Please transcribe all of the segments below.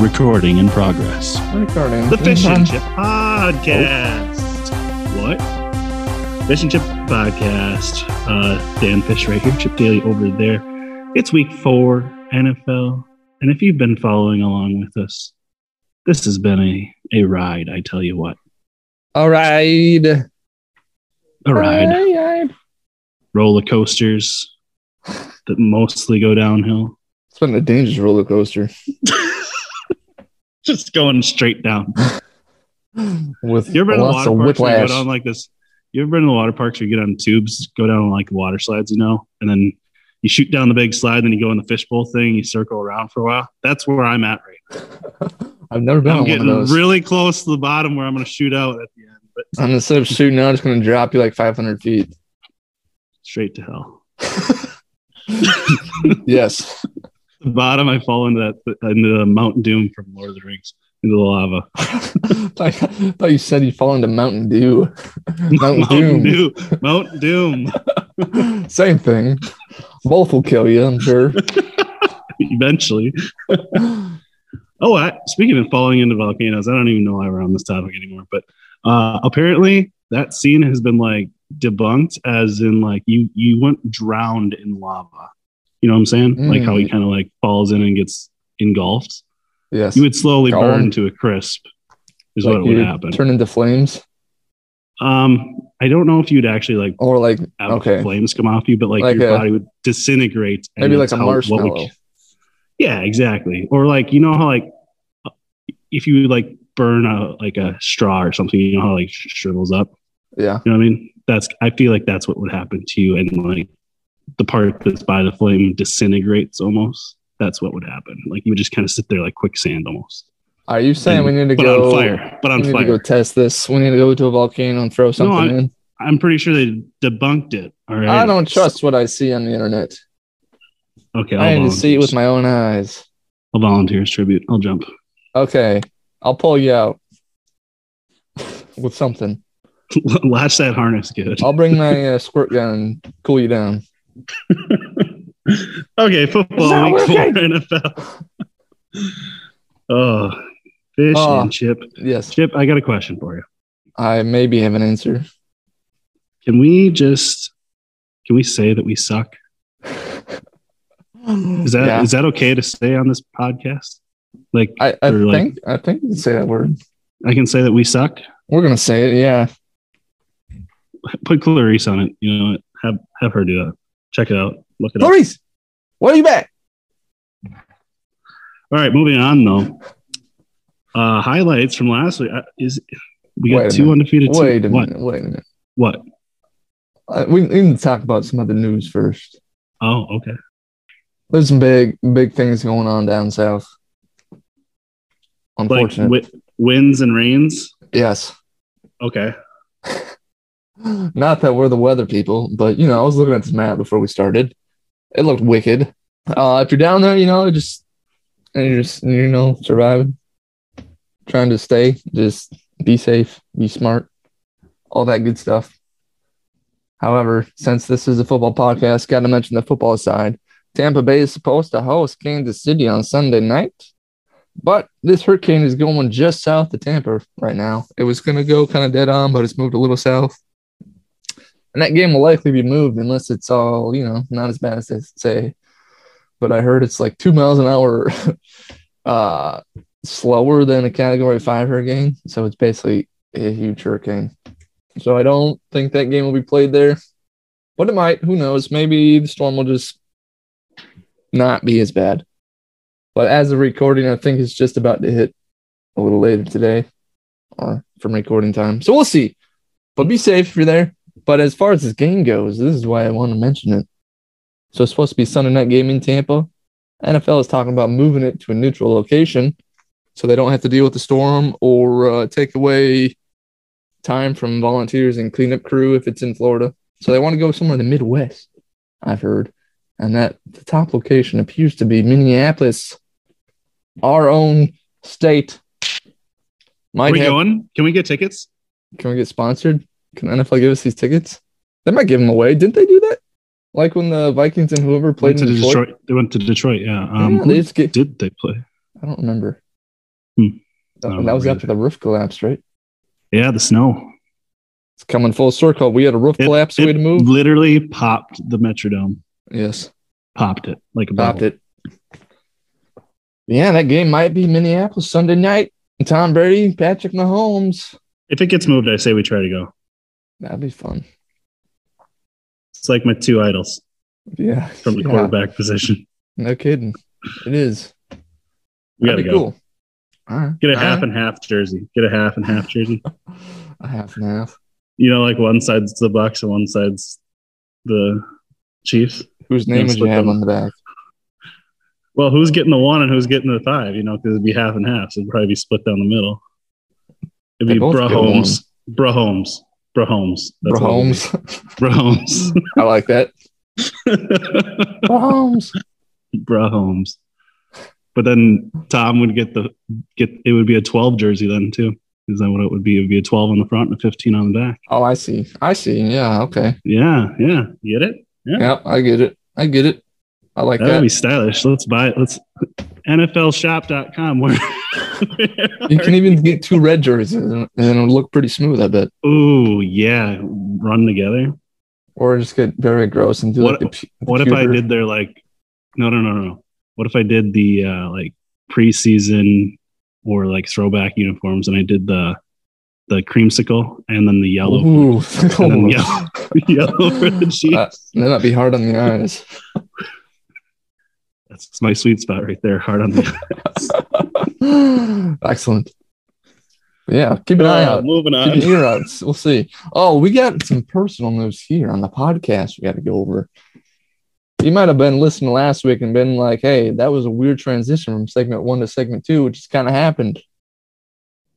Recording in progress. Recording. The Fish and Chip Podcast. What? Fish and Chip Podcast. Uh, Dan Fish right here, Chip Daly over there. It's week four, NFL. And if you've been following along with us, this has been a, a ride, I tell you what. All right. A ride. All right. Roller coasters that mostly go downhill. It's been a dangerous roller coaster Just going straight down. with You ever been to the water parks you go down like this? You ever been to the water parks where you get on tubes, go down like water slides, you know, and then you shoot down the big slide, then you go in the fishbowl thing, you circle around for a while. That's where I'm at right I've never been. I'm on one of getting those. really close to the bottom where I'm going to shoot out at the end, but and instead of shooting out, it's going to drop you like 500 feet. straight to hell. Yes. The bottom, I fall into that into the Mountain Doom from Lord of the Rings, into the lava. I thought you said you'd fall into Mountain Dew. Mountain Doom. Doom. Mountain Doom. Same thing. Both will kill you, I'm sure. Eventually. Oh, I, speaking of falling into volcanoes, I don't even know why we're on this topic anymore. But uh, apparently, that scene has been like debunked, as in like you you went drowned in lava. You know what I'm saying? Like how he Mm. kind of like falls in and gets engulfed. Yes. You would slowly Gone. burn to a crisp. Is Like what would happen. Turn into flames. um, I don't know if you'd actually like Or like, okay. flames come off you, but like, Like your a- body would disintegrate. and Maybe like a how- what would marshmallow. Yeah, exactly. Or like you know how like if you like burn a like a straw or something, you know how like shrivels up. Yeah. You know what I mean? That's I feel like that's what would happen to you, and like the part that's by the flame disintegrates almost. That's what would happen. Like you would just kind of sit there like quicksand almost. Are you saying And- we need to but go on fire. But on we need to go test this. We need to go to a volcano and throw something I- in. I'm pretty sure they debunked it. All right. I don't trust what I see on the internet. Okay, I I'll need to see it with my own eyes. I'll volunteer as tribute. I'll jump. Okay, I'll pull you out with something. Latch that harness good. I'll bring my uh, squirt gun and cool you down. okay, football week four. NFL. oh, fish Oh. and chip. Yes, Chip, I got a question for you. I maybe have an answer. Can we just can we say that we suck? Is that is Yeah. that okay to say on this podcast? Like I, I like- think I think you can say that word. I can say that we suck. We're gonna say it. Yeah. Put Clarice on it. You know, have have her do that. Check it out. Look at it up. Clarice, what are you back? All right, moving on though. Uh, highlights from last week uh, is we got two minute. undefeated. teams. Wait a what? minute. Wait a minute. What? Uh, we we need to talk about some other news first. Oh, okay. There's some big big things going on down south. Like Unfortunate. wi- winds and rains. yes. Okay. Not that we're the weather people, but you know, I was looking at this map before we started. It looked wicked. Uh, if you're down there, you know, just and you're just you know surviving, trying to stay, just be safe, be smart, all that good stuff. However, since this is a football podcast, got to mention the football side. Tampa Bay is supposed to host Kansas City on Sunday night, but this hurricane is going just south of Tampa right now. It was going to go kind of dead on, but it's moved a little south. And that game will likely be moved unless it's all, you know, not as bad as they say. But I heard it's like two miles an hour uh, slower than a category five hurricane. So it's basically a huge hurricane. So I don't think that game will be played there. But it might. Who knows? Maybe the storm will just not be as bad. But as of recording, I think it's just about to hit a little later today or from recording time. So we'll see. But be safe if you're there. But as far as this game goes, this is why I want to mention it. So it's supposed to be Sunday night game in Tampa. NFL is talking about moving it to a neutral location so they don't have to deal with the storm or uh, take away time from volunteers and cleanup crew if it's in Florida. So they want to go somewhere in the Midwest, I've heard. And that the top location appears to be Minneapolis, our own state. Are we have, going? Can we get tickets? can we get sponsored? Can NFL give us these tickets? They might give them away. Didn't they do that? Like when the Vikings and whoever played Went to in Detroit. Detroit. They went to Detroit. Yeah. Um, Yeah, they just get, did they play? I don't remember. don't and that was after the roof collapsed, right? Yeah, the snow. It's coming full circle. We had a roof It- collapse. We had to move. Literally popped the Metrodome. Yes, Popped it like a stopped bubble. it. Yeah, that game might be Minneapolis Sunday night. Tom Brady, Patrick Mahomes. If it gets moved, I say we try to go. That'd be fun. It's like my two idols Yeah, from the yeah. quarterback position. No kidding. It is. We gotta That'd be go. cool. All right. Get a All half right. and half jersey. Get a half and half jersey. a half and half. You know, like one side's the Bucs and one side's the Chiefs. Whose name would you have on the back? Well, who's getting the one and who's getting the five? You know, because it'd be half and half, so it'd probably be split down the middle. It'd be Bra Holmes. Bra Holmes. Bra Holmes. That's what it would Mahomes. be. Bra Holmes. I like that. Mahomes. Bra Holmes. But then Tom would get the get it would be a twelve jersey then too. Is that what it would be? It would be a twelve on the front and a fifteen on the back. Oh, I see. I see. Yeah. Okay. Yeah, yeah. You get it? Yeah. Yep. I get it. I get it. I like That would be stylish. Let's buy it. Let's NFLshop.com. Where You can even get two red jerseys and and it'll look pretty smooth, I bet. Ooh, yeah. Run together. Or just get very gross and do What- like the pu- What if I did their like no no no no no. What if I did the uh like preseason or like throwback uniforms and I did the the creamsicle and then the yellow Ooh, and then yellow, yellow for the Chiefs. Uh, that'd be hard on the eyes. That's my sweet spot right there. Hard on the Excellent. Yeah, keep an eye Uh, out. Moving Keep on. an ear out. We'll see. Oh, we got some personal news here on the podcast we got to go over. You might have been listening last week and been like, hey, that was a weird transition from segment one to segment two, which just kind of happened.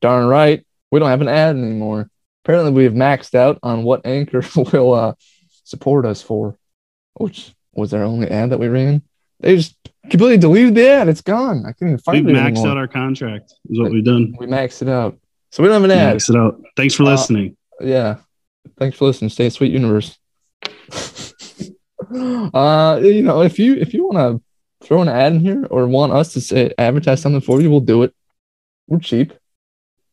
Darn right. We don't have an ad anymore. Apparently, we have maxed out on what Anchor will uh, support us for, which was our only ad that we ran. They just completely deleted the ad. It's gone. I couldn't find it maxed anymore. out our contract. Is what we've done. we maxed it out. So we don't have an ad. Max it out. Thanks for Uh, listening. yeah. Thanks for listening. Stay in sweet universe. uh, you know, if you if you want to throw an ad in here or want us to say advertise something for you, we'll do it. We're cheap.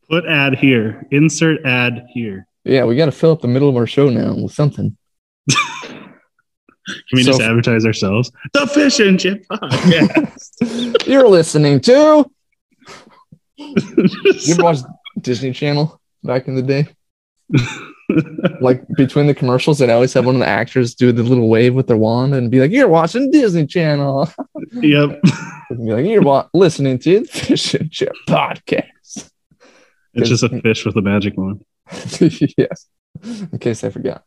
Put ad here. Insert ad here. Yeah, we got to fill up the middle of our show now with something. Can we So- just advertise ourselves? The Fish and Chip Podcast. You're listening to. You ever watch Disney Channel back in the day? Like between the commercials, they'd always have one of the actors do the little wave with their wand and be like, "You're watching Disney Channel." yep. Be like, "You're wa- listening to the Fish and Chip podcast." It's just a fish with a magic wand. yes, in case I forgot.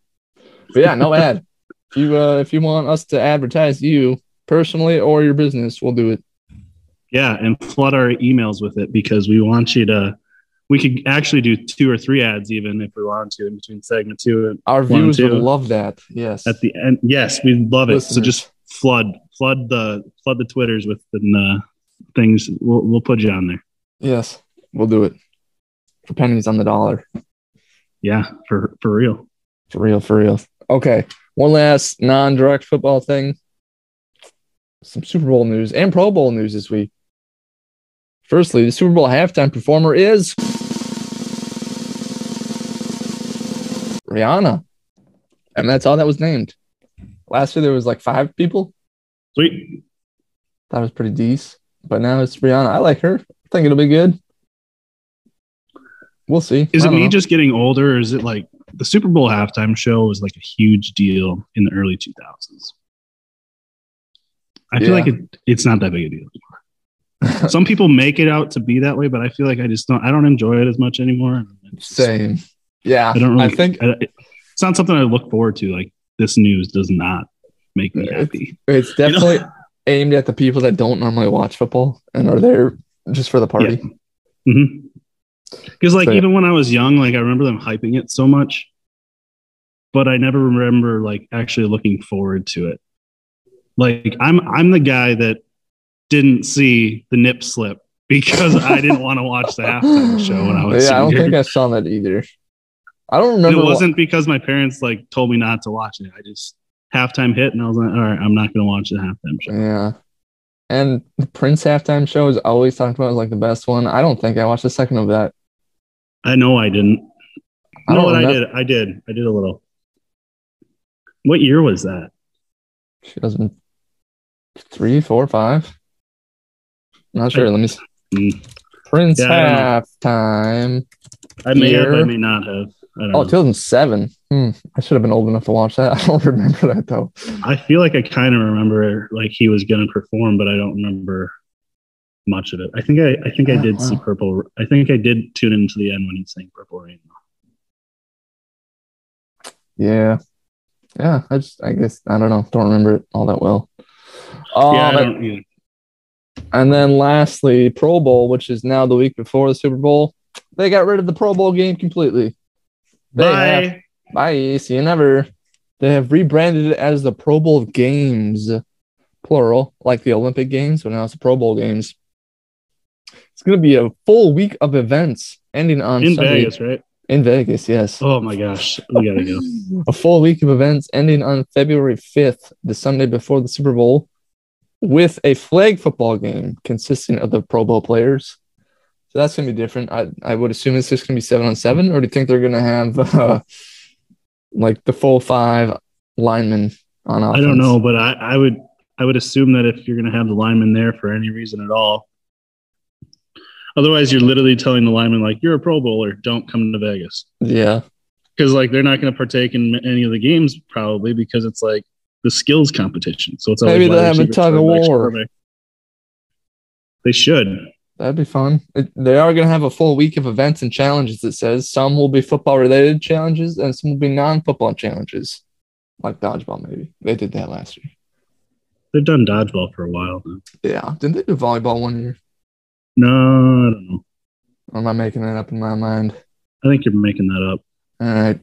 But yeah, no ad. If you uh, if you want us to advertise you personally or your business, we'll do it. Yeah, and flood our emails with it because we want you to. We could actually do two or three ads even if we wanted to in between segment two and Our viewers would love that. Yes. at the end. Yes, we love it. So just flood, flood the flood the twitters with the uh, things. We'll we'll put you on there. yes, we'll do it for pennies on the dollar. Yeah, for for real. For real, for real. Okay. One last non-direct football thing. Some Super Bowl news and Pro Bowl news this week. Firstly, the Super Bowl halftime performer is Rihanna. And that's all that was named. Last year there was like five people. Sweet. That was pretty decent. But now it's Rihanna. I like her. I think it'll be good. We'll see. Is it me know. just getting older, or is it like the Super Bowl halftime show was like a huge deal in the early 2000s? I feel Yeah. like it, it's not that big a deal. anymore. Some people make it out to be that way, but I feel like I just don't. I don't enjoy it as much anymore. Just- Same. Yeah. I don't really. I think I, it's not something I look forward to. Like this news does not make me happy. It's definitely aimed at the people that don't normally watch football and are there just for the party. Mm-hmm. Because like So, even when I was young, like I remember them hyping it so much, but I never remember like actually looking forward to it. Like I'm I'm the guy that didn't see the nip slip because I didn't want to watch the halftime show when I was yeah, I don't think I saw that either. I don't And remember. it wasn't because my parents like told me not to watch it. I just halftime hit and I was like, all right, I'm not going to watch the halftime show. yeah. And the Prince halftime show is always talked about as like the best one. I don't think I watched a second of that. I know I didn't. I I know what I did. I did. I did a little. What year was that? 2003, four, five. Not sure. Let me see. Mm. Prince Yeah, halftime. I may have. I may not have. I don't Oh, know. 2007. Hmm. I should have been old enough to watch that. I don't remember that though. I feel like I kind of remember like he was going to perform, but I don't remember much of it. I think I. I think I Oh, did see wow. Purple. I think I did tune into the end when he sang Purple Rain. Yeah. Yeah. I just, I guess, I don't know. Don't remember it all that well. Oh, yeah, I uh, don't. Yeah. and then lastly, Pro Bowl, which is now the week before the Super Bowl. They got rid of the Pro Bowl game completely. They have- Bye. Bye. See you never. They have rebranded it as the Pro Bowl Games, plural, like the Olympic Games, but now it's the Pro Bowl Games. It's going to be a full week of events ending on In Sunday. Vegas, right? In Vegas, yes. Oh my gosh, we gotta go. A full week of events ending on February 5th, the Sunday before the Super Bowl, with a flag football game consisting of the Pro Bowl players. So that's going to be different. I, I would assume it's just going to be seven on seven, or do you think they're going to have uh, like the full five linemen on offense? I don't know, but I, I would I would assume that if you're going to have the linemen there for any reason at all, otherwise you're literally telling the lineman like you're a Pro Bowler, don't come to Vegas Yeah. because like they're not going to partake in any of the games probably because it's like the skills competition. So it's Maybe they'll have a tug of war. They should. That'd be fun. It- they are going to have a full week of events and challenges, it says. Some will be football related challenges and some will be non football challenges, like dodgeball, maybe. They did that last year. They've done dodgeball for a while now. Yeah. Didn't they do volleyball one year? No, I don't know. Or am I making that up in my mind? I think you're making that up. All right.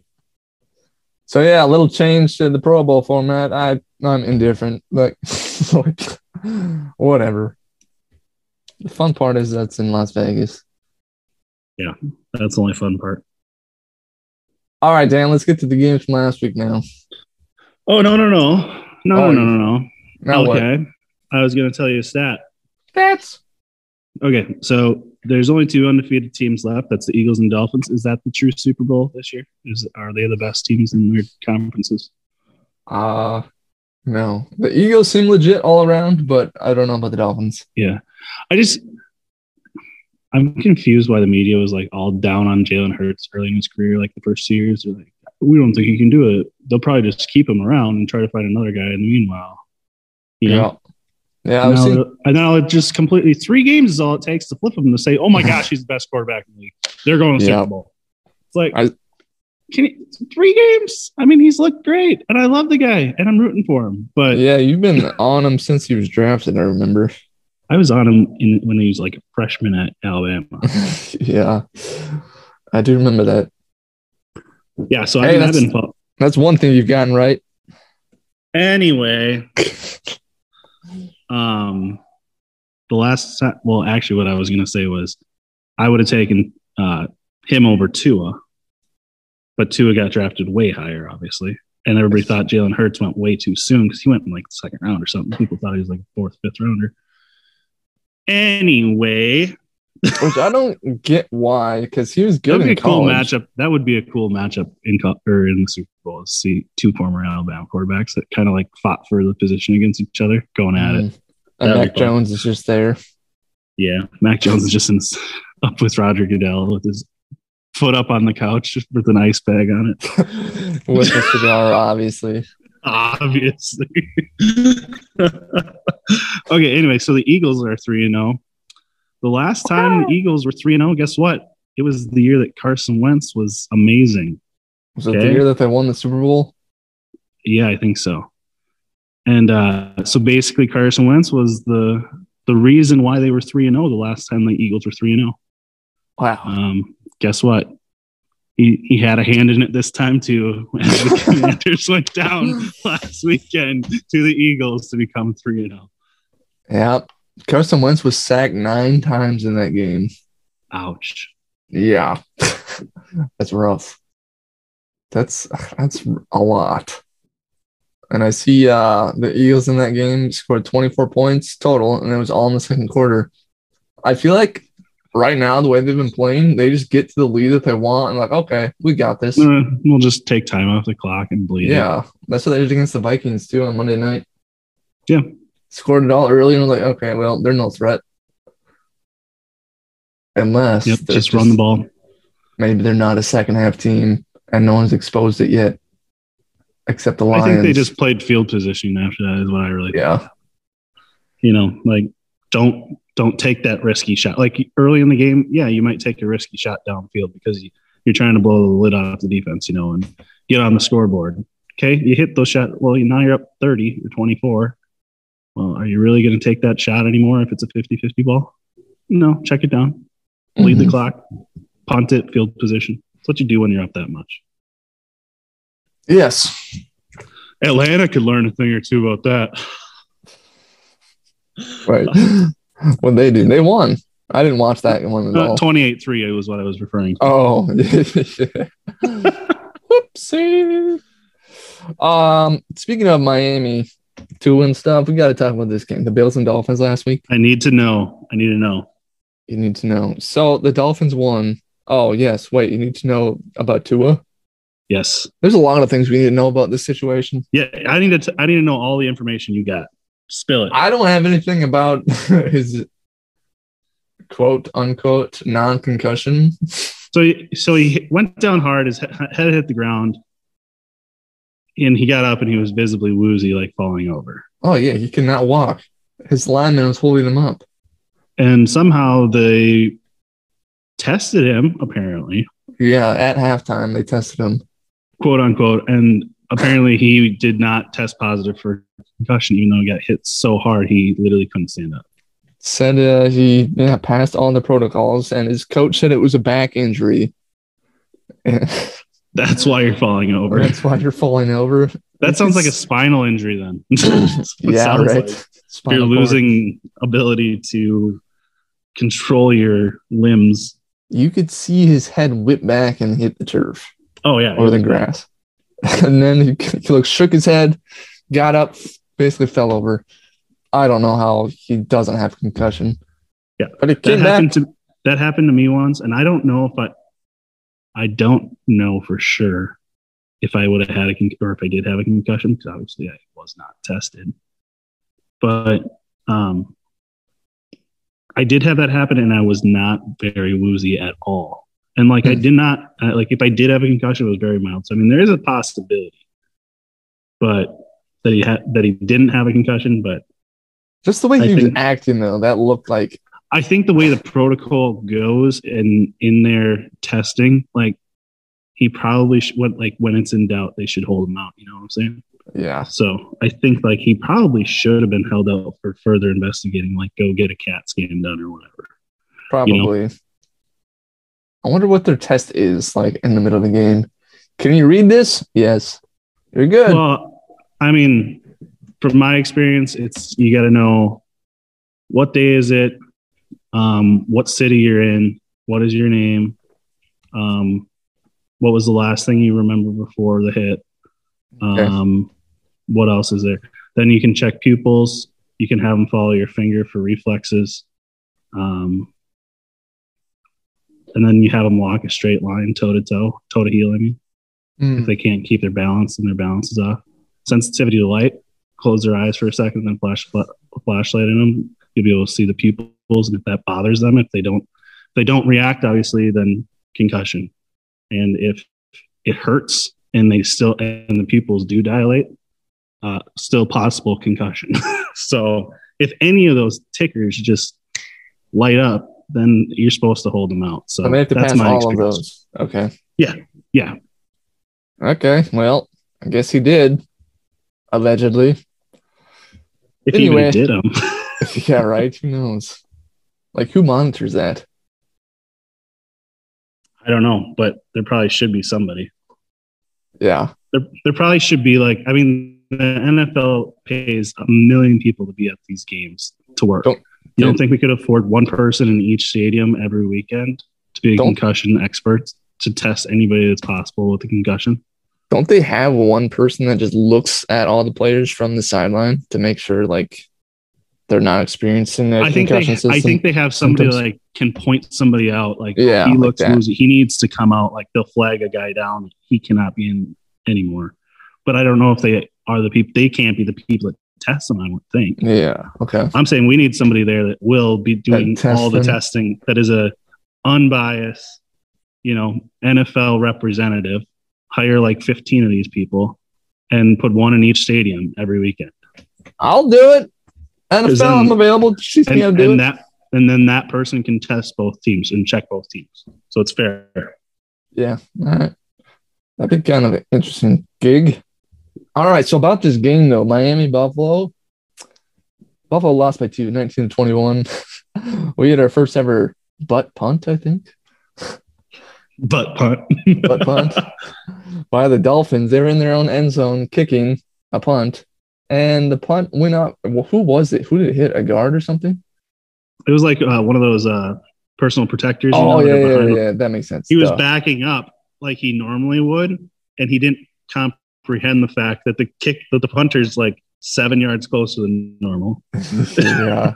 So, yeah, a little change to the Pro Bowl format. I, I'm indifferent. Like, whatever. The fun part is that's in Las Vegas. Yeah, that's the only fun part. All right, Dan, let's get to the games from last week now. Oh no no no no Oh, no no no. What? okay, I was going to tell you a stat. That's Okay, so there's only two undefeated teams left. That's the Eagles and Dolphins. Is that the true Super Bowl this year? Is are they the best teams in their conferences? Uh no. The Eagles seem legit all around, but I don't know about the Dolphins. Yeah, I just I'm confused why the media was like all down on Jalen Hurts early in his career, like the first two years. They're like, we don't think he can do it. They'll probably just keep him around and try to find another guy in the meanwhile. You know? Yeah. And now, and now it just completely three games is all it takes to flip him to say, "Oh my gosh, he's the best quarterback in the league." They're going to Yeah. Super Bowl. It's like I- can he, three games. I mean, he's looked great, and I love the guy, and I'm rooting for him. But yeah, you've been on him since he was drafted, I remember. I was on him in, when he was like a freshman at Alabama. yeah. I do remember that. Yeah, so Hey, I mean, I've that's- been. That's one thing you've gotten right. Anyway, um, the last well, actually, what I was going to say was I would have taken uh, him over Tua, but Tua got drafted way higher, obviously, and everybody thought Jalen Hurts went way too soon because he went in like the second round or something. People thought he was like a fourth, fifth rounder. Anyway, Which I don't get why, because he was good. that good would be in a cool matchup. That would be a cool matchup in co- or in the Super Bowl. See two former Alabama quarterbacks that kind of like fought for the position against each other, going at it. Mm. And Mac fun. Jones is just there. Yeah, Mac Jones is just in, up with Roger Goodell with his foot up on the couch with an ice bag on it. with the cigar, obviously. Obviously. okay, anyway, so the Eagles are 3 and 0. The last time the Eagles were 3 and 0, guess what? It was the year that Carson Wentz was amazing. Was it the year that they won the Super Bowl? Yeah, I think so. And uh, so basically Carson Wentz was the the reason why they were 3 and 0 the last time the Eagles were 3 and 0. Wow. Um, guess what? He, he had a hand in it this time too. As the Commanders went down last weekend to the Eagles to become three and zero. Carson Wentz was sacked nine times in that game. Ouch! Yeah. that's rough. That's that's a lot. and I see uh, the Eagles in that game scored 24 points total, and it was all in the second quarter. I feel like right now, the way they've been playing, they just get to the lead that they want and like, okay, we got this. Uh, we'll just take time off the clock and bleed. it. Yeah, that's what they did against the Vikings too on Monday night. Yeah. Scored it all early and I'm like, okay, well, they're no threat. Unless Yep. they're Just run the ball. maybe they're not a second half team and no one's exposed it yet. Except the Lions. I think they just played field position after that. Is what I really. Yeah. You know, like don't don't take that risky shot. Like early in the game, yeah, you might take a risky shot downfield because you, you're trying to blow the lid off the defense, you know, and get on the scoreboard. Okay, you hit those shots. Well, now you're up 30 or 24. Well, are you really going to take that shot anymore if it's a 50 50 ball? No, check it down. Lead the Mhm. clock, punt it, field position. That's what you do when you're up that much. Yes. Atlanta could learn a thing or two about that. Right. what they do? They won. I didn't watch that one at all. 28 3 was what I was referring to. Oh, whoopsie. Um, speaking of Miami, Tua and stuff, we got to talk about this game. The Bills and Dolphins last week. I need to know. I need to know. You need to know. So the Dolphins won. Oh yes. Wait, you need to know about Tua. Yes. There's a lot of things we need to know about this situation. Yeah, I need to. T- I need to know all the information you got. Spill it. I don't have anything about his quote unquote non concussion. So, he, so he went down hard. His head hit the ground, and he got up, and he was visibly woozy, like falling over. Oh yeah, he cannot walk. His lineman was holding him up. And somehow they tested him, apparently, Yeah, at halftime they tested him. quote unquote, and apparently he did not test positive for concussion, even though he got hit so hard he literally couldn't stand up. Said uh, he yeah, passed all the protocols, and his coach said it was a back injury. That's why you're falling over. That's why you're falling over. That sounds like a spinal injury. Then, That's what it yeah, right. like. You're losing ability to control your limbs. You could see his head whip back and hit the turf Oh yeah, or the grass, and then he, he like shook his head, got up, basically fell over. I don't know how he doesn't have concussion. Yeah, but it that came back. happened to that happened to me once, and I don't know if I, I don't know for sure if I would have had a con- or if I did have a concussion because obviously I was not tested. But um, I did have that happen, and I was not very woozy at all. And like I Hmm. did not like if I did have a concussion, it was very mild. So I mean, there is a possibility, but that he had that he didn't have a concussion, but Just the way I he was acting, though, that looked like I think the way the protocol goes in in their testing, like he probably should, what like when it's in doubt, they should hold him out. You know what I'm saying? yeah. So I think like he probably should have been held out for further investigating, like go get a CAT scan done or whatever. Probably. I wonder what their test is like in the middle of the game. Can you read this? Yes. You're good. Well, I mean, from my experience, it's you got to know what day is it, um, what city you're in, what is your name, um, what was the last thing you remember before the hit, um, what else is there? Then you can check pupils. You can have them follow your finger for reflexes. Um, and then you have them walk a straight line, toe to toe, toe to heel. I mean Hmm. if they can't keep their balance and their balance is off. Sensitivity to light, close their eyes for a second, then flash a flashlight in them. You'll be able to see the pupils, and if that bothers them, if they don't, if they don't react, obviously, then concussion. And if it hurts and they still and the pupils do dilate, uh, still possible concussion. so if any of those tickers just light up, then you're supposed to hold them out. So So they have to that's pass my all experience. of those. Okay. Yeah, Yeah. Okay. Well, I guess he did. Allegedly. if Anyway. even did them. yeah, right. Who knows? Like who monitors that? I don't know, but there probably should be somebody. Yeah. There, there probably should be like, I mean, the NFL pays a million people to be at these games to work. Don't- you don't don't- think we could afford one person in each stadium every weekend to be a concussion expert to test anybody that's possible with a concussion? Don't they have one person that just looks at all the players from the sideline to make sure like they're not experiencing I think they, concussion I think they have somebody like can point somebody out. Like, Yeah, he looks woozy. He needs to come out. Like, they'll flag a guy down. He cannot be in anymore. But I don't know if they are the people. They can't be the people that test them. I would think. yeah. Okay. I'm saying we need somebody there that will be doing all the testing. That is a unbiased, you know, NFL representative. Hire like 15 of these people and put one in each stadium every weekend. I'll do it. NFL, I'm available. She's And, me. I'll do and it. that and then that person can test both teams and check both teams. So it's fair. Yeah. All right. That'd be kind of an interesting gig. All right. So about this game though, Miami Buffalo. Buffalo lost by two, 19 to 21. we had our first ever butt punt, I think. Butt punt. Butt punt by the Dolphins. They're in their own end zone kicking a punt. And the punt went up. Well, who was it? Who did it hit? A guard or something? It was like uh, one of those uh, personal protectors. you Oh, know, that yeah, yeah, him. yeah. That makes sense. He was Duh. backing up like he normally would, and he didn't comprehend the fact that the kick that the punter's like seven yards closer than normal yeah.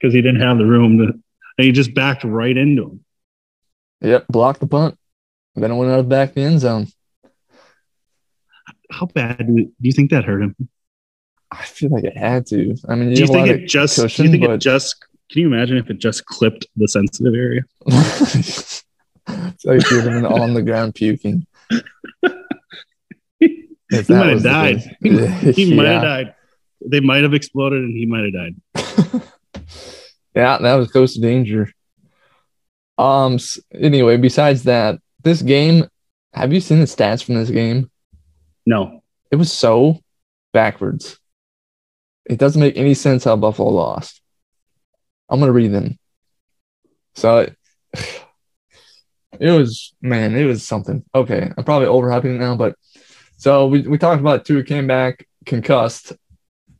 because he didn't have the room to, and he just backed right into him. Yep. Blocked the punt. Then it went out of the back of the end zone. How bad do you think that hurt him? I feel like it had to. I mean, Do you think it just? cushion, do you think but- it just? Can you imagine if it just clipped the sensitive area? it's like been on the ground puking. If He might have died. case. He might have died. They might have exploded, and he might have died. Yeah, that was close to danger. Um. Anyway, besides that, this game. Have you seen the stats from this game? No, It was so backwards. It doesn't make any sense how Buffalo lost. I'm gonna read them. So it, it was man, it was something. Okay, I'm probably overhyping it now, but so we, we talked about Tua came back concussed,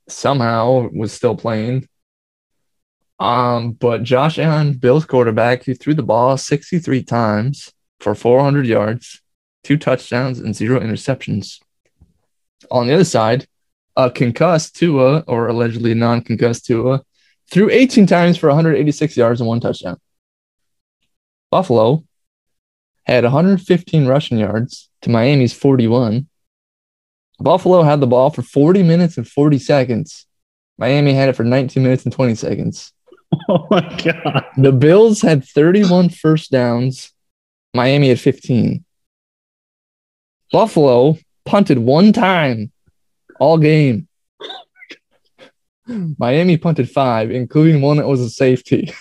somehow was still playing. Um, but Josh Allen, Bills quarterback, he threw the ball 63 times for 400 yards, two touchdowns, and zero interceptions. On the other side, a concussed Tua, or allegedly non-concussed Tua, threw 18 times for 186 yards and one touchdown. Buffalo had 115 rushing yards to Miami's 41. Buffalo had the ball for 40 minutes and 40 seconds. Miami had it for 19 minutes and 20 seconds. oh my god, The Bills had 31 first downs. Miami had 15. Buffalo punted one time all game. Miami punted five, including one that was a safety.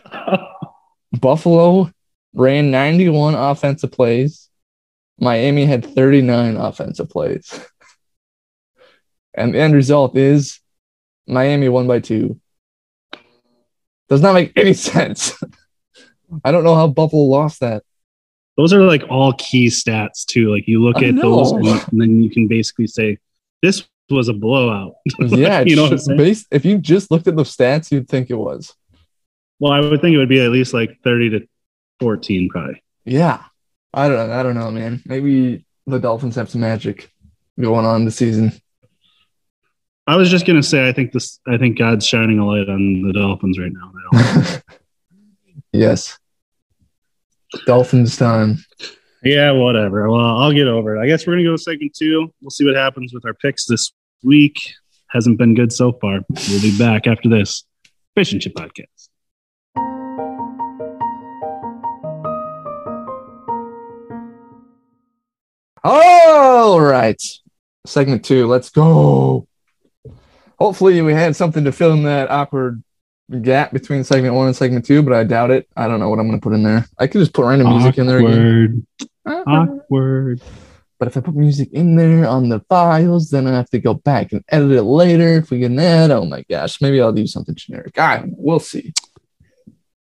Buffalo ran 91 offensive plays. Miami had 39 offensive plays. And the end result is Miami won by two. Does not make any sense. I don't know how Buffalo lost that. those are like all key stats too. Like you look I at those, know. and then you can basically say this was a blowout. Yeah, you know what I'm it's saying? based, if you just looked at the stats, you'd think it was. Well, I would think it would be at least like thirty to fourteen, probably. Yeah. I don't I don't know, man. Maybe the Dolphins have some magic going on this season. I was just gonna say, I think this. I think God's shining a light on the Dolphins right now. Yes. Dolphins time. Yeah, whatever. Well, I'll get over it. I guess we're gonna go to segment two. We'll see what happens with our picks this week. Hasn't been good so far. We'll be back after this Fish and Chip podcast. All right. Segment two. Let's go. Hopefully, we had something to fill in that awkward gap between segment one and segment two, but I doubt it. I don't know what I'm going to put in there. I could just put random music in there again. Awkward. Awkward. But if I put music in there on the files, then I have to go back and edit it later. If we get that, oh my gosh, maybe I'll do something generic. I don't. We'll see.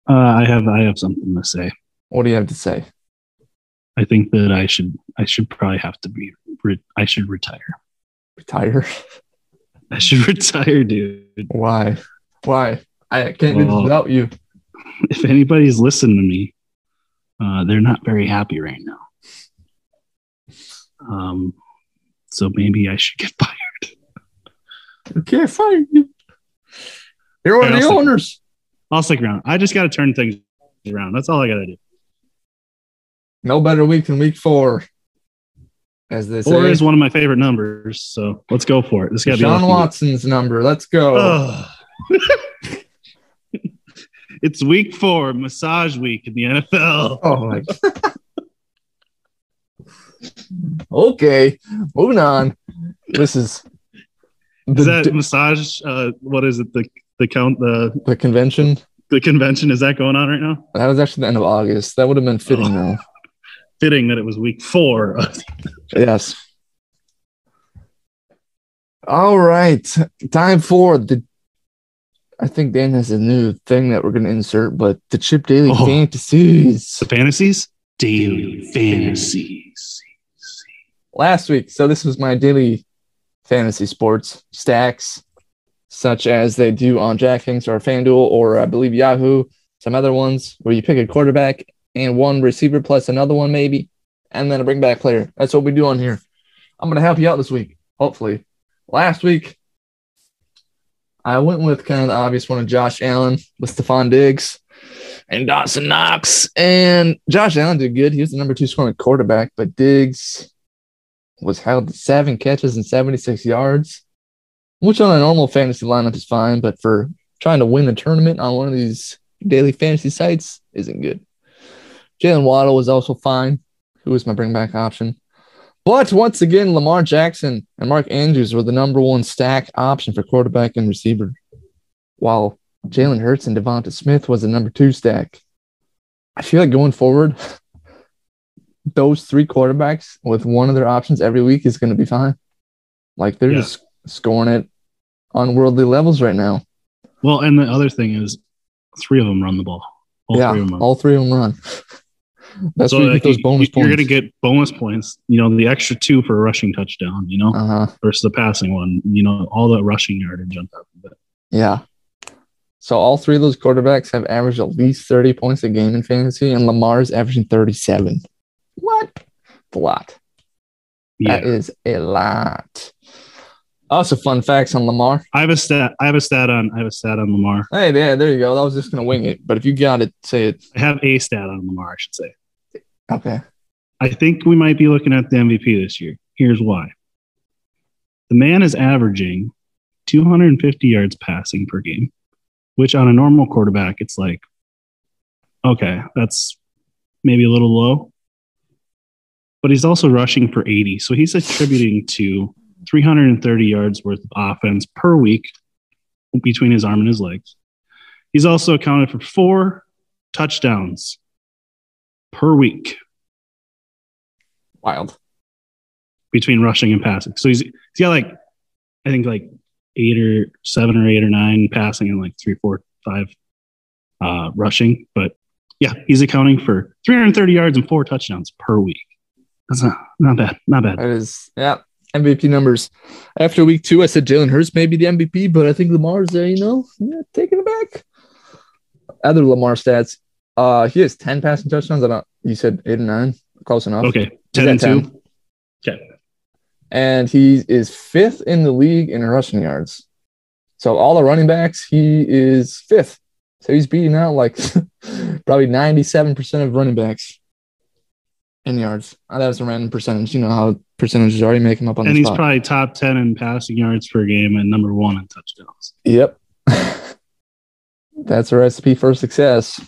Uh, I have. I have something to say. What do you have to say? I think that I should. I should probably have to be. Re- I should retire. Retire? I should retire, dude. Why? Why? I can't do this without you. If anybody's listening to me, uh, they're not very happy right now. Um, so maybe I should get fired. Okay, fine. You're one of I'll the stick- owners. I'll stick around. I just got to turn things around. That's all I got to do. No better week than week four. As they Four say. is one of my favorite numbers, so let's go for it. This got to be lucky. Watson's number. Let's go. It's week four, massage week in the NFL. Oh my Okay, moving on. This is the, Is that massage? Uh, what is it? The the count the the convention. the convention is that going on right now? That was actually the end of August. That would have been fitting though. Fitting that it was week four. Yes. All right. Time for the I think Dan has a new thing that we're gonna insert, but the Chip Daily Oh. Fantasies. the fantasies, daily fantasies. last week. So this was my daily fantasy sports stacks, such as they do on DraftKings or FanDuel or I believe Yahoo. Some other ones where you pick a quarterback and one receiver plus another one maybe, and then a bring back player. That's what we do on here. I'm gonna help you out this week, hopefully. Last week, I went with kind of the obvious one of Josh Allen with Stefon Diggs and Dawson Knox. And Josh Allen did good. He was the number two scoring quarterback, but Diggs was held to seven catches and 76 yards, which on a normal fantasy lineup is fine, but for trying to win the tournament on one of these daily fantasy sites isn't good. Jaylen Waddle was also fine, who was my bring back option. But once again, Lamar Jackson and Mark Andrews were the number one stack option for quarterback and receiver, while Jalen Hurts and Devonta Smith was the number two stack. I feel like going forward, those three quarterbacks with one of their options every week is going to be fine. Like they're Yeah. just scoring it on worldly levels right now. Well, and the other thing is, three of them run the ball. All yeah, three of them run. all three of them run. That's so where you like, get those you- bonus you're points. going to get bonus points. You know, the extra two for a rushing touchdown. You know, uh huh. versus the passing one. You know, all the rushing yardage on top of it. Yeah. So all three of those quarterbacks have averaged at least 30 points a game in fantasy, and Lamar's averaging 37. What? That's a lot. Yeah, That is a lot. Also, fun facts on Lamar. I have a stat. I have a stat on. I have a stat on Lamar. Hey, there, there you go. I was just gonna wing it, but if you got it, say it. I have a stat on Lamar. I should say. Okay. I think we might be looking at the MVP this year. Here's why. The man is averaging 250 yards passing per game, which on a normal quarterback, it's like, okay, that's maybe a little low. But he's also rushing for 80. So he's attributing to 330 yards worth of offense per week between his arm and his legs. He's also accounted for four touchdowns per week Wild. between rushing and passing. So he's he's got like I think like eight or seven or eight or nine passing and like three, four, five uh, rushing. But yeah, he's accounting for 330 yards and four touchdowns per week. That's not not bad. Not bad. That is, yeah, MVP numbers. After week two, I said Jalen Hurts may be the MVP, but I think Lamar's there, you know, yeah, taking it back. Other Lamar stats. Uh, he has 10 passing touchdowns. I don't, you said eight or nine. Close enough. Okay, 10 at and 2. Okay. and he is fifth in the league in rushing yards. So all the running backs, he is fifth. So he's beating out like probably ninety-seven percent of running backs in yards. Uh, That was a random percentage. You know how percentages already make him up on And he's spot. probably top 10 in passing yards per game and number one in touchdowns. Yep. That's a recipe for success.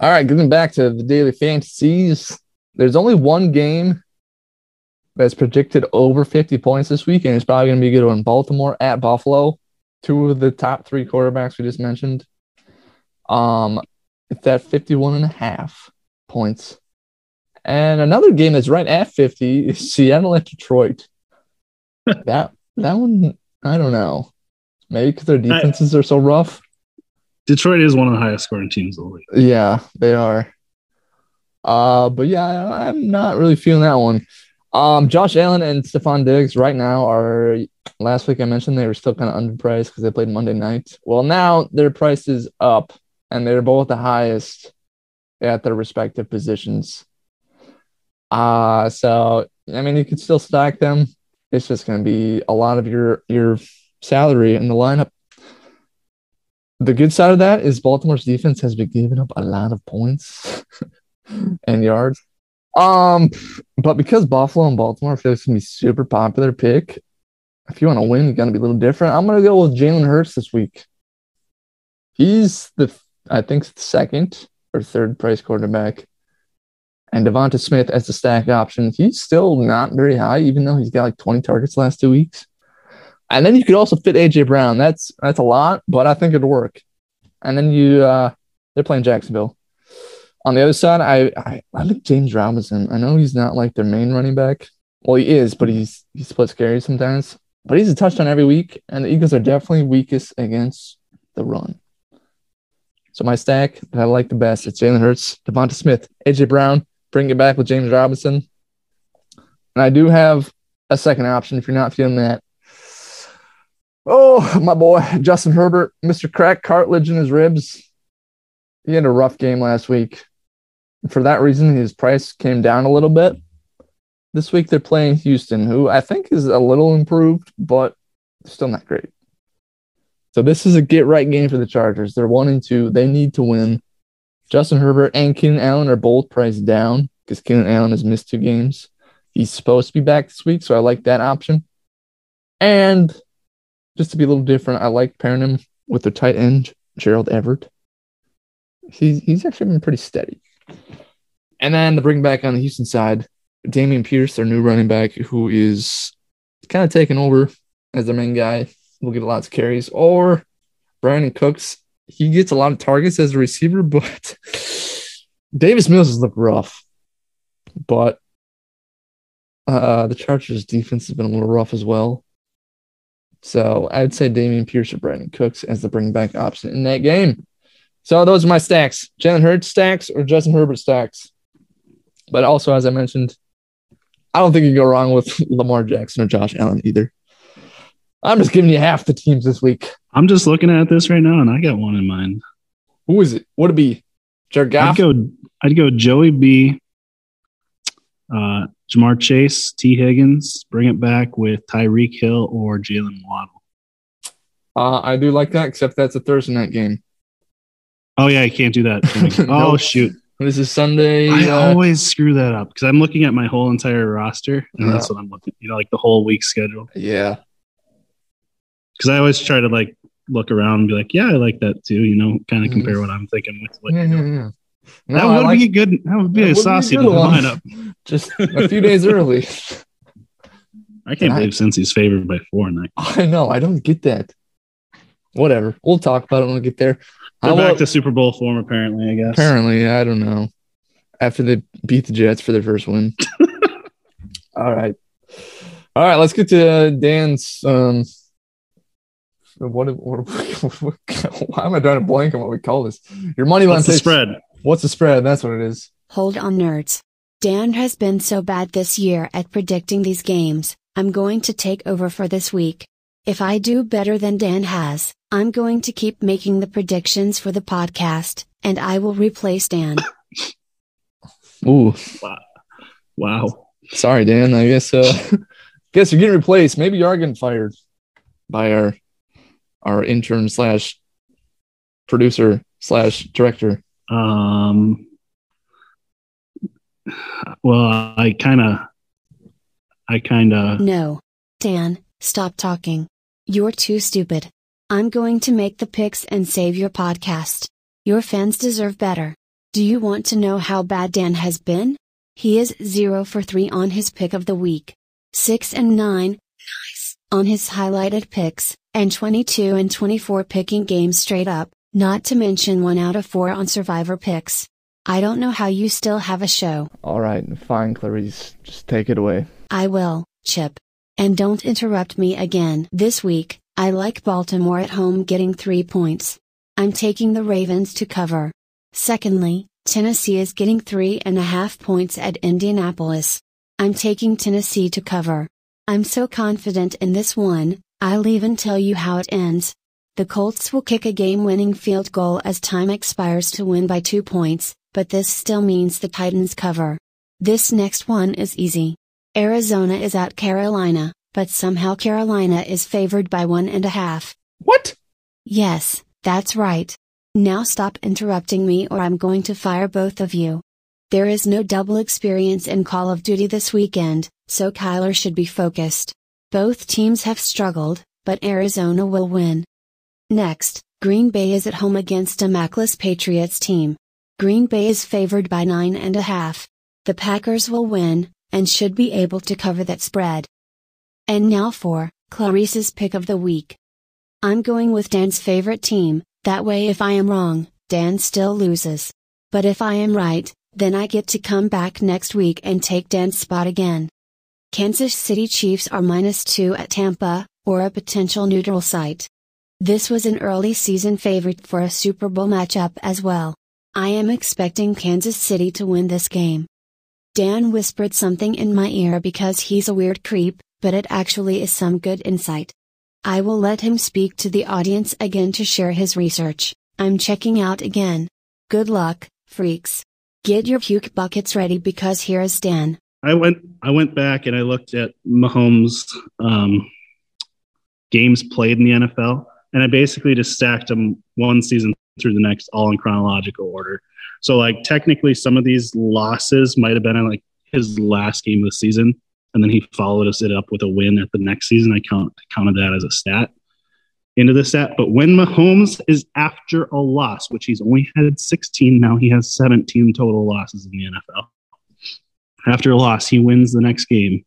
All right, getting back to the daily fantasies. There's only one game that's predicted over 50 points this week, and it's probably going to be a good one. Baltimore at Buffalo, two of the top three quarterbacks we just mentioned. Um, it's at 51 and a half points. And another game that's right at 50 is Seattle at Detroit. that that one, I don't know. Maybe because their defenses are so rough. Detroit is one of the highest scoring teams in the league. Yeah, they are. Uh, but yeah, I'm not really feeling that one. Um, Josh Allen and Stefon Diggs right now are. Last week I mentioned they were still kind of underpriced because they played Monday night. Well, now their price is up, and they're both the highest at their respective positions. Uh so I mean you could still stack them. It's just gonna be a lot of your your salary in the lineup. The good side of that is Baltimore's defense has been giving up a lot of points and yards. Um, but because Buffalo and Baltimore feel like it's gonna be super popular pick. If you want to win, you gotta be a little different. I'm gonna go with Jalen Hurts this week. He's the I think second or third price quarterback. And Devonta Smith as the stack option. He's still not very high, even though he's got like 20 targets last two weeks. And then you could also fit AJ Brown. That's that's a lot, but I think it'd work. And then you uh they're playing Jacksonville. On the other side, I, I I like James Robinson. I know he's not like their main running back. Well, he is, but he's he splits carries sometimes. But he's a touchdown every week, and the Eagles are definitely weakest against the run. So my stack that I like the best is Jalen Hurts, Devonta Smith, AJ Brown, bring it back with James Robinson. And I do have a second option if you're not feeling that. Oh, my boy, Justin Herbert, Mr. Crack Cartilage in his ribs. He had a rough game last week. For that reason, his price came down a little bit. This week they're playing Houston, who I think is a little improved, but still not great. So this is a get right game for the Chargers. They're wanting to, they need to win. Justin Herbert and Keenan Allen are both priced down because Keenan Allen has missed two games. He's supposed to be back this week, so I like that option. And just to be a little different, I like pairing him with the tight end, Gerald Everett. He's he's actually been pretty steady. And then to bring back on the Houston side, Dameon Pierce, their new running back, who is kind of taking over as their main guy, will get lots of carries. Or Brandin Cooks, he gets a lot of targets as a receiver, but Davis Mills has looked rough. But uh, the Chargers defense has been a little rough as well. So I'd say Dameon Pierce or Brandin Cooks as the bring back option in that game. So those are my stacks. Jalen Hurts stacks or Justin Herbert stacks. But also, as I mentioned, I don't think you can go wrong with Lamar Jackson or Josh Allen either. I'm just giving you half the teams this week. I'm just looking at this right now, and I got one in mind. Who is it? Would it be Jared Goff? I'd go. I'd go Joey B. Uh, Ja'Marr Chase, Tee Higgins. Bring it back with Tyreek Hill or Jaylen Waddle. Uh, I do like that, except that's a Thursday night game. Oh yeah, you can't do that. oh shoot! This is Sunday. I uh, always screw that up because I'm looking at my whole entire roster, and Yeah. that's what I'm looking. You know, like the whole week schedule. yeah. Because I always try to like look around and be like, yeah, I like that too. You know, kind of Mhm. compare what I'm thinking with what Yeah, yeah, yeah. That No, I would like be a good. That would be That a would be a saucy lineup. just a few days early. I can't I- believe since he's favored by four and that. I know. I don't get that. Whatever. We'll talk about it when we get there. They're back to Super Bowl form, apparently. I guess. apparently, I don't know. After they beat the Jets for their first win. All right. All right. Let's get to Dan's. Um, what, what, what, why am I drawing a blank on what we call this? Your money line the spread? What's the spread? That's what it is. Hold on, nerds. Dan has been so bad this year at predicting these games, I'm going to take over for this week. If I do better than Dan has, I'm going to keep making the predictions for the podcast, and I will replace Dan. Ooh. Wow. Sorry, Dan. I guess uh guess you're getting replaced. Maybe you are getting fired by our our intern slash producer slash director. Um. Well, I kind of, I kind of. No. Dan, stop talking. You're too stupid. I'm going to make the picks and save your podcast. Your fans deserve better. Do you want to know how bad Dan has been? He is 0 for 3 on his pick of the week, 6 and 9 nice on his highlighted picks, and 22 and 24 picking games straight up, not to mention 1 out of 4 on survivor picks. I don't know how you still have a show. All right, fine, Clarice. Just take it away. I will, Chip. And don't interrupt me again. This week, I like Baltimore at home getting three points. I'm taking the Ravens to cover. Secondly, Tennessee is getting three and a half points at Indianapolis. I'm taking Tennessee to cover. I'm so confident in this one, I'll even tell you how it ends. The Colts will kick a game winning field goal as time expires to win by two points, but this still means the Titans cover. This next one is easy. Arizona is at Carolina, but somehow Carolina is favored by one and a half. What? Yes, that's right. Now stop interrupting me or I'm going to fire both of you. There is no double experience in Call of Duty this weekend, so Kyler should be focused. Both teams have struggled, but Arizona will win. Next, Green Bay is at home against a Macless Patriots team. Green Bay is favored by nine and a half. The Packers will win, and should be able to cover that spread. And now for Clarice's pick of the week. I'm going with Dan's favorite team, that way if I am wrong, Dan still loses. But if I am right, then I get to come back next week and take Dan's spot again. Kansas City Chiefs are minus 2 at Tampa, or a potential neutral site. This was an early season favorite for a Super Bowl matchup as well. I am expecting Kansas City to win this game. Dan whispered something in my ear because he's a weird creep, but it actually is some good insight. I will let him speak to the audience again to share his research. I'm checking out again. Good luck, freaks. Get your puke buckets ready because here is Dan. I went I went back and I looked at Mahomes um, games played in the NFL, and I basically just stacked them one season through the next, all in chronological order. So like technically, some of these losses might have been in like his last game of the season, and then he followed us it up with a win at the next season. I count counted that as a stat into the stat. But when Mahomes is after a loss, which he's only had 16, now he has 17 total losses in the NFL. After a loss, he wins the next game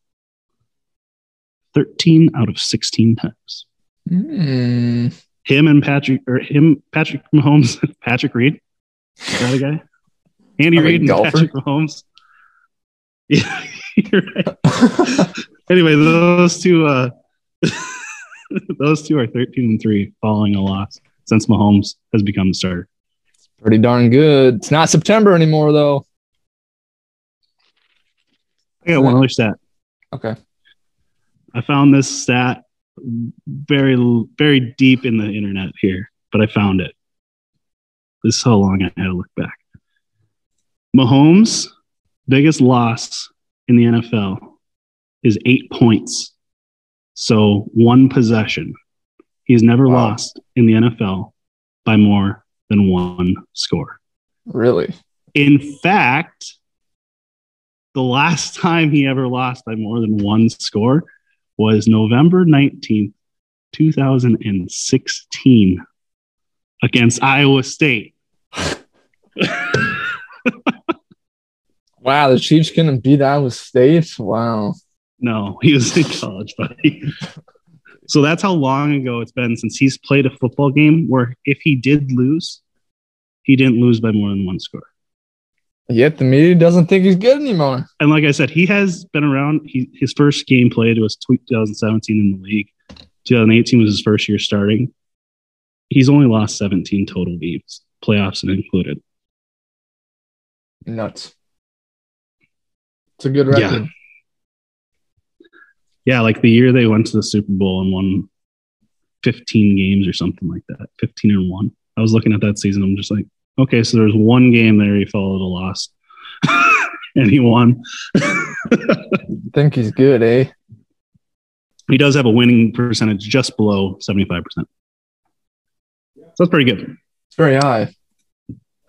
13 out of 16 times. Mm. Him and Patrick, or him, Patrick Mahomes, Patrick Reed, that a guy? Andy I mean, Reid and golfer. Patrick Mahomes. Yeah, you're right. anyway, those two, uh, those two are 13 and three following a loss since Mahomes has become the starter. Pretty darn good. It's not September anymore, though. I got one other stat. Okay. I found this stat very, very deep in the internet here, but I found it. This is how long I had to look back. Mahomes' biggest loss in the NFL is eight points. So one possession. He's never Wow. lost in the NFL by more than one score. Really? In fact, the last time he ever lost by more than one score was November 19th, 2016 against Iowa State. Wow, the Chiefs couldn't beat Iowa State. Wow. No, he was in college, buddy. So that's how long ago it's been since he's played a football game where if he did lose, he didn't lose by more than one score. Yet the media doesn't think he's good anymore. And like I said, he has been around. He, his first game played was 2017 in the league. 2018 was his first year starting. He's only lost 17 total games, playoffs and included. Nuts. It's a good Yeah. record. Yeah, like the year they went to the Super Bowl and won 15 games or something like that, 15 and one. I was looking at that season. I'm just like, okay, so there's one game there he followed a loss, and he won. think he's good, eh? he does have a winning percentage just below 75%. So that's pretty good. It's very high.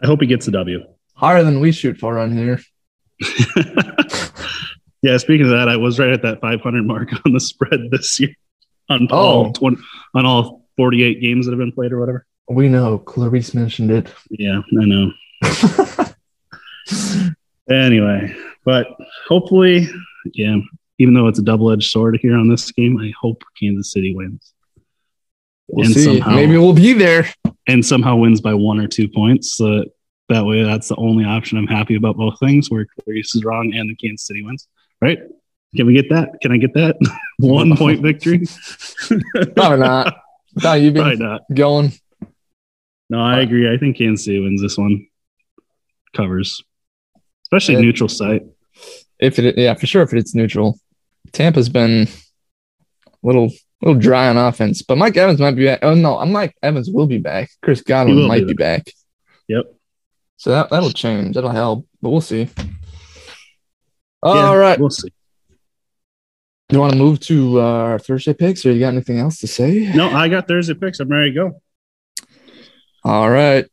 I hope he gets the W. Higher than we shoot for on here. yeah, speaking of that, I was right at that 500 mark on the spread this year on all Oh. 20, on all 48 games that have been played or whatever. We know. Clarice mentioned it. Yeah, I know. Anyway, but hopefully, yeah, even though it's a double-edged sword here on this game, I hope Kansas City wins We'll And see. somehow- Maybe we'll be there. and somehow wins by one or two points. So that, way, that's the only option I'm happy about both things, where Clarice is wrong and the Kansas City wins. Right? Can we get that? Can I get that? one point victory? Probably not. How you've been Probably not. going. No, I agree. I think Kansas City wins this one. Covers, especially Yeah. neutral site. If it, yeah, for sure. If it's neutral, Tampa's been a little, little dry on offense. But Mike Evans might be back. Oh no, I'm Mike Evans will be back. Chris Godwin might be be back. Yep. So that that'll change. That'll help. But we'll see. All Yeah, right. we'll see. You want to move to uh, our Thursday picks, or you got anything else to say? No, I got Thursday picks. I'm ready to go. All right.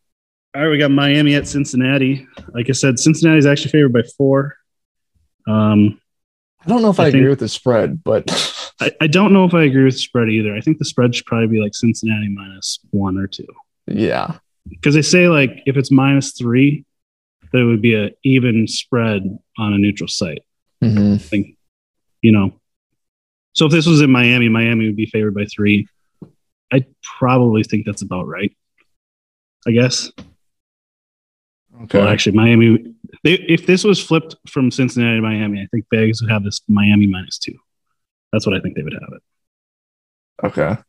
All right, we got Miami at Cincinnati. Like I said, Cincinnati's actually favored by four. Um, I don't know if I, I agree think- with the spread, but I, I don't know if I agree with the spread either. I think the spread should probably be like Cincinnati minus one or two. yeah. Because they say like if it's minus three, that it would be a even spread on a neutral site. hmm Like, you know. So if this was in Miami, Miami would be favored by three. I probably think that's about right. I guess. Okay. Well, actually, Miami. They, if this was flipped from Cincinnati to Miami, I think Vegas would have this Miami minus two. That's what I think they would have it, okay.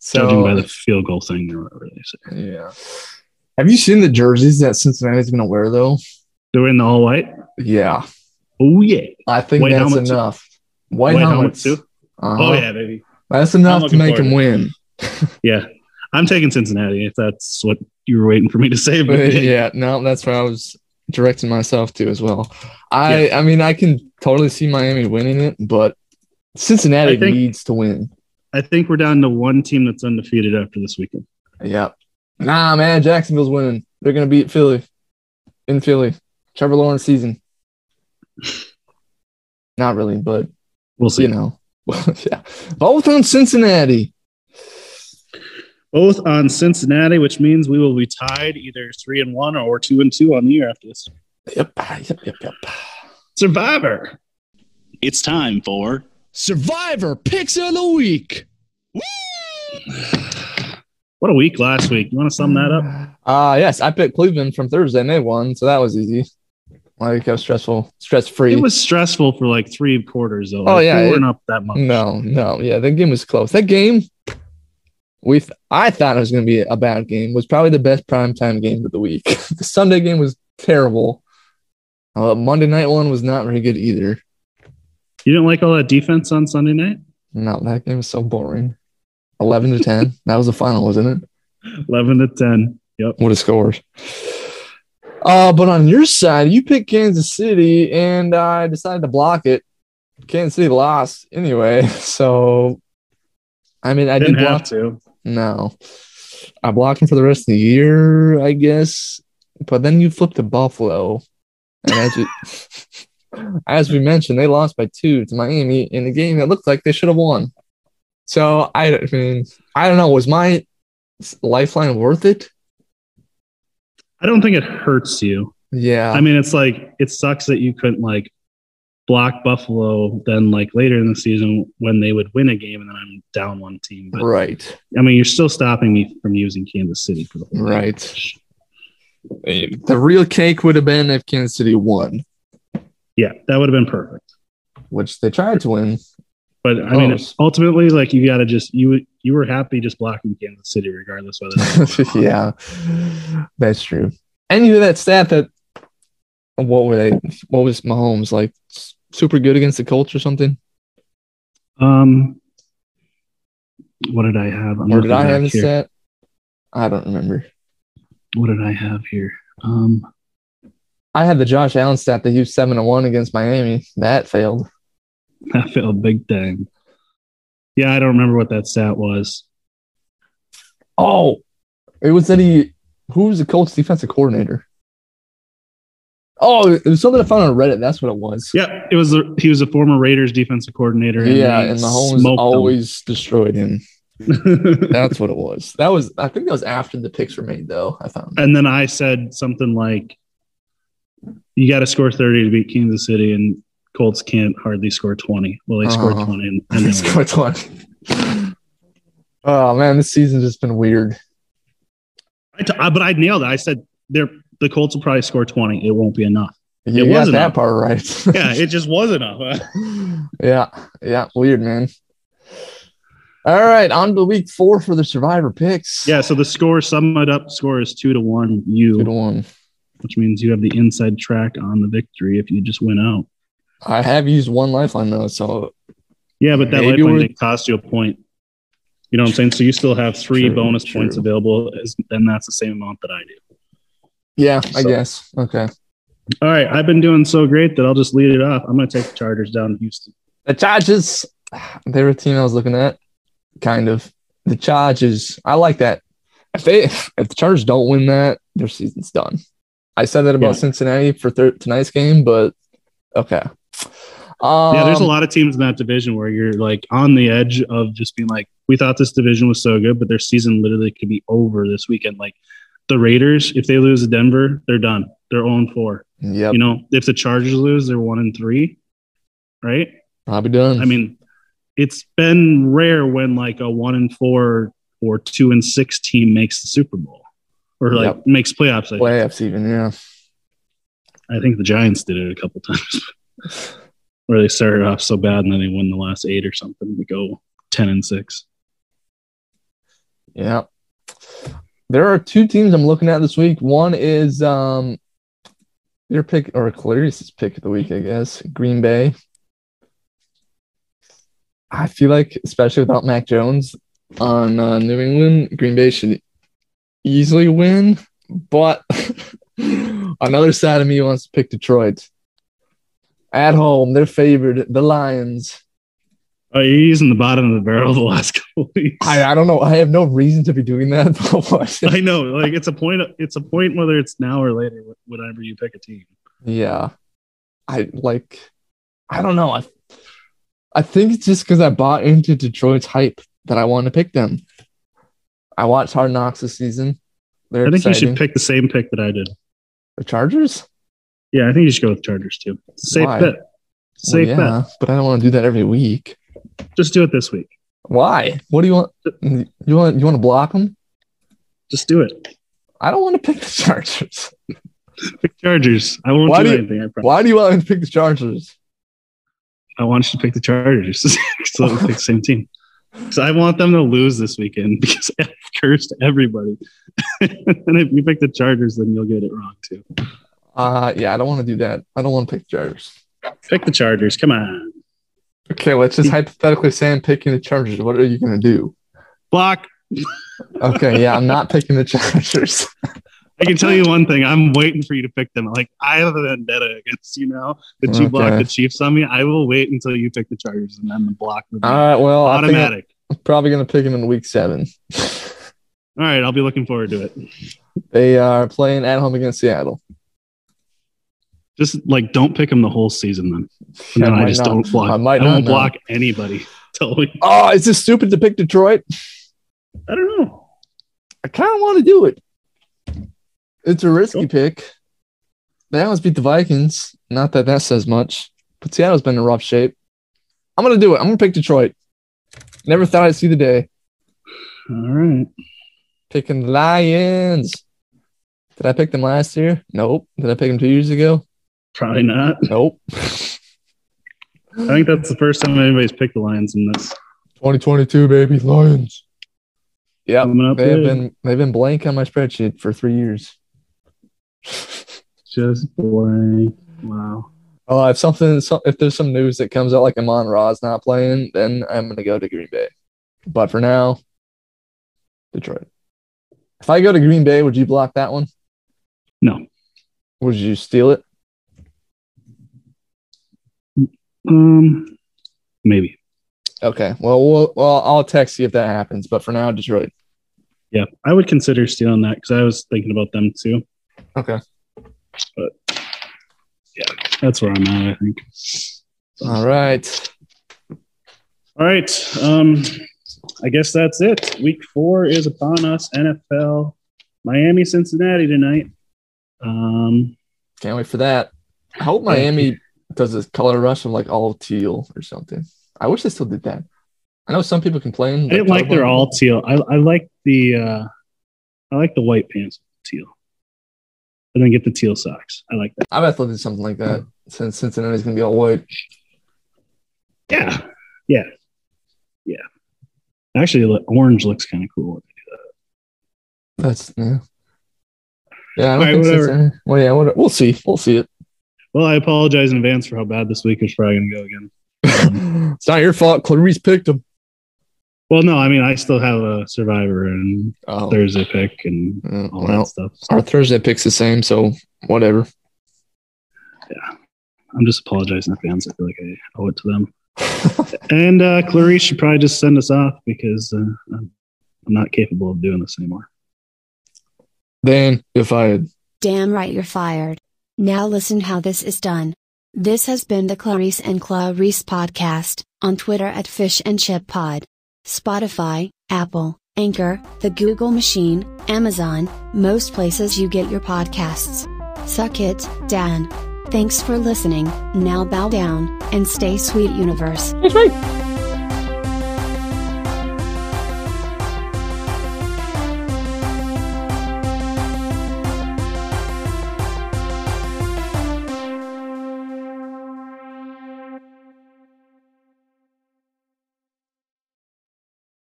So, judging by the field goal thing or whatever they say. yeah. Have you seen the jerseys that Cincinnati's going to wear, though? They were in the all white. Yeah. Oh yeah, I think White that's too? enough. White, White helmets. helmet too? Uh-huh. Oh yeah, baby. That's enough to make them win. Yeah, I'm taking Cincinnati if that's what you were waiting for me to say. But yeah, no, that's where I was directing myself to as well. I I mean, I can totally see Miami winning it, but Cincinnati think- needs to win. I think we're down to one team that's undefeated after this weekend. Yep. Nah, man, Jacksonville's winning. They're gonna beat Philly in Philly. Trevor Lawrence season. Not really, but We'll see. you know, yeah. Both on Cincinnati. Both on Cincinnati, which means we will be tied either three and one or two and two on the year after this. Yep, yep, yep, yep. Survivor. It's time for Survivor Picks of the Week. Woo! What a week last week. You want to sum that up? Uh yes, I picked Cleveland from Thursday and they won, so that was easy. Like it was stressful, stress free. It was stressful for like three quarters though. Oh, Like, yeah, we it- weren't up that much. No, no, yeah, that game was close. That game, we th- I thought it was going to be a bad game. Was probably the best primetime game of the week. the Sunday game was terrible. Uh, Monday night one was not very good either. You didn't like all that defense on Sunday night? No, that game was so boring. Eleven to ten. that was the final, wasn't it? Eleven to ten. Yep. What a scores. Uh, but on your side, you picked Kansas City, and I decided to block it. Kansas City lost anyway, so I mean, I Didn't did block have to. No. I blocked him for the rest of the year, I guess. But then you flipped to Buffalo. And as, you, as we mentioned, they lost by two to Miami in a game that looked like they should have won. So I, I mean, I don't know. Was my lifeline worth it? I don't think it hurts you. Yeah. I mean, it's like it sucks that you couldn't like block Buffalo then like later in the season when they would win a game and then I'm down one team. But right. I mean, you're still stopping me from using Kansas City for the whole game. Right. The real cake would have been if Kansas City won, Yeah, that would have been perfect. which they tried to win. But I mean, Close. ultimately, like you got to just you you were happy just blocking Kansas City regardless whether. yeah, that's true. And you had that stat that what were they? What was Mahomes like? Super good against the Colts or something? um, what did I have? I'm Or did I have the stat? I don't remember. What did I have here? Um, I had the Josh Allen stat that he was seven to one against Miami. That failed. That felt big time. Yeah, I don't remember what that stat was. Oh, it was that he. Who was the Colts defensive coordinator? Oh, it was something I found on Reddit. That's what it was. Yeah, it was. The, he was a former Raiders defensive coordinator. yeah, he and Mahomes smoked them. always destroyed him. That's what it was. That was. I think that was after the picks were made, though. I found. and then I said something like, "You got to score thirty to beat Kansas City, and Colts can't hardly score twenty. Well, they scored Uh-huh. twenty, and, and they. Scored 20. Oh man, this season's just been weird. I t- I- but I nailed it. I said they're the Colts will probably score twenty. It won't be enough. You It got wasn't that part right. Yeah, it just wasn't enough. yeah, yeah, weird, man. All right, on to week four for the survivor picks. yeah. So the score, sum it up, score is two to one. You, two to one. which means you have the inside track on the victory if you just win out. I have used one lifeline though, so Yeah, but that lifeline we're- didn't cost you a point. You know what I'm saying? So you still have three True, bonus true. points available, and that's the same amount that I do. Yeah, I guess. Okay. All right, I've been doing so great that I'll just lead it off. I'm going to take the Chargers down to Houston. The Chargers, they were a team I was looking at, kind of. The Chargers, I like that. If they, if the Chargers don't win that, their season's done. I said that about Yeah. Cincinnati for thir- tonight's game, but okay. Um, yeah, there's a lot of teams in that division where you're like on the edge of just being like, we thought this division was so good, but their season literally could be over this weekend. Like the Raiders, if they lose to Denver, they're done. They're 0 4. Yep, You know, if the Chargers lose, they're 1 and 3. Right? probably done. I mean, it's been rare when like a 1 and 4 or 2 and 6 team makes the Super Bowl or like Yep. makes playoffs. I, playoffs even, yeah. I think the Giants did it a couple times where they started off so bad and then they win the last eight or something to go 10 and 6. Yeah. There are two teams I'm looking at this week. One is um your pick or Clarice's pick of the week, I guess. Green Bay. I feel like, especially without Mac Jones on uh, New England, Green Bay should easily win. But another side of me wants to pick Detroit. At home, they're favored. The Lions. Oh, you're using the bottom of the barrel the last couple of weeks. I, I don't know. I have no reason to be doing that. I know, like it's a point. It's a point whether it's now or later. Whenever you pick a team, Yeah. I like I don't know. I I think it's just because I bought into Detroit's hype that I want to pick them. I watched Hard Knocks this season. They're I think exciting. you should pick the same pick that I did. the Chargers. Yeah, I think you should go with Chargers too. Safe Why? bet. Well, Safe yeah, but I don't want to do that every week. Just do it this week. Why? What do you want? You want you want to block them? Just do it. I don't want to pick the Chargers. Pick Chargers. I won't Why do do you- anything. I promise. Why do you want me to pick the Chargers? I want you to pick the Chargers so we pick the same team. So I want them to lose this weekend because I've cursed everybody. and if you pick the Chargers, then you'll get it wrong too. Uh yeah, I don't want to do that. I don't want to pick the Chargers. Pick the Chargers. Come on. Okay, let's just hypothetically say I'm picking the Chargers. What are you gonna do? Block. Okay, yeah, I'm not picking the Chargers. I can tell you one thing. I'm waiting for you to pick them. Like I have a vendetta against you now that you blocked Okay. the Chiefs on me. I will wait until you pick the Chargers and then the block will be All right, well, I automatic. I'm probably gonna pick them in week seven. All right, I'll be looking forward to it. They are playing at home against Seattle. Just like don't pick them the whole season then. And I then I, might just not- don't block. I I, might not won't know. block anybody. Oh, is this stupid to pick Detroit? I don't know. I kind of want to do it. It's a risky Cool. pick. They almost beat the Vikings. Not that that says much, but Seattle's been in rough shape. I'm gonna do it. I'm gonna pick Detroit. Never thought I'd see the day. All right. Picking the Lions. Did I pick them last year? Nope. Did I pick them two years ago? Probably not. Nope. I think that's the first time anybody's picked the Lions in this. 2022, baby, Lions. Yeah, Coming up They have been they've been blank on my spreadsheet for three years. just blank. Wow. Oh, if something, so- if there's some news that comes out like Amon Ra's not playing, then I'm gonna go to Green Bay. But for now, Detroit. If I go to Green Bay, would you block that one? No. Would you steal it? Um, maybe. Okay. Well, well, well, I'll text you if that happens. But for now, Detroit. Yeah, I would consider stealing that because I was thinking about them too. Okay. But yeah, that's where I'm at. I think. All right. All right. Um, I guess that's it. Week four is upon us. NFL, Miami, Cincinnati tonight. Um, Can't wait for that. I hope Miami does this color rush of like all teal or something. I wish they still did that. I know some people complain. I didn't like they're all teal. I, I like the uh, I like the white pants with teal, and then get the teal socks. I like that. I bet they'll do something like that since Cincinnati's gonna be all white. Yeah, yeah, yeah. Actually, orange looks kind of cool. That's yeah. Yeah, I don't right, think whatever. Cincinnati. Well, yeah, whatever. we'll see. We'll see it. Well, I apologize in advance for how bad this week is probably going to go again. it's not your fault. Clarice picked him. Well, no, I mean I still have a survivor and Oh, Thursday pick and uh, all well, that stuff. our Thursday pick's the same, so whatever. Yeah. I'm just apologizing to fans. I feel like I owe it to them. and uh, Clarice should probably just send us off because uh, I'm I'm not capable of doing this anymore. Dan, you're fired. Damn right you're fired. Now listen how this is done. This has been the Clarice and Clarice podcast, on Twitter at Fish and Chip Pod. Spotify, Apple, Anchor, the Google machine, Amazon, most places you get your podcasts. Suck it, Dan. Thanks for listening, now bow down, and stay sweet universe. That's.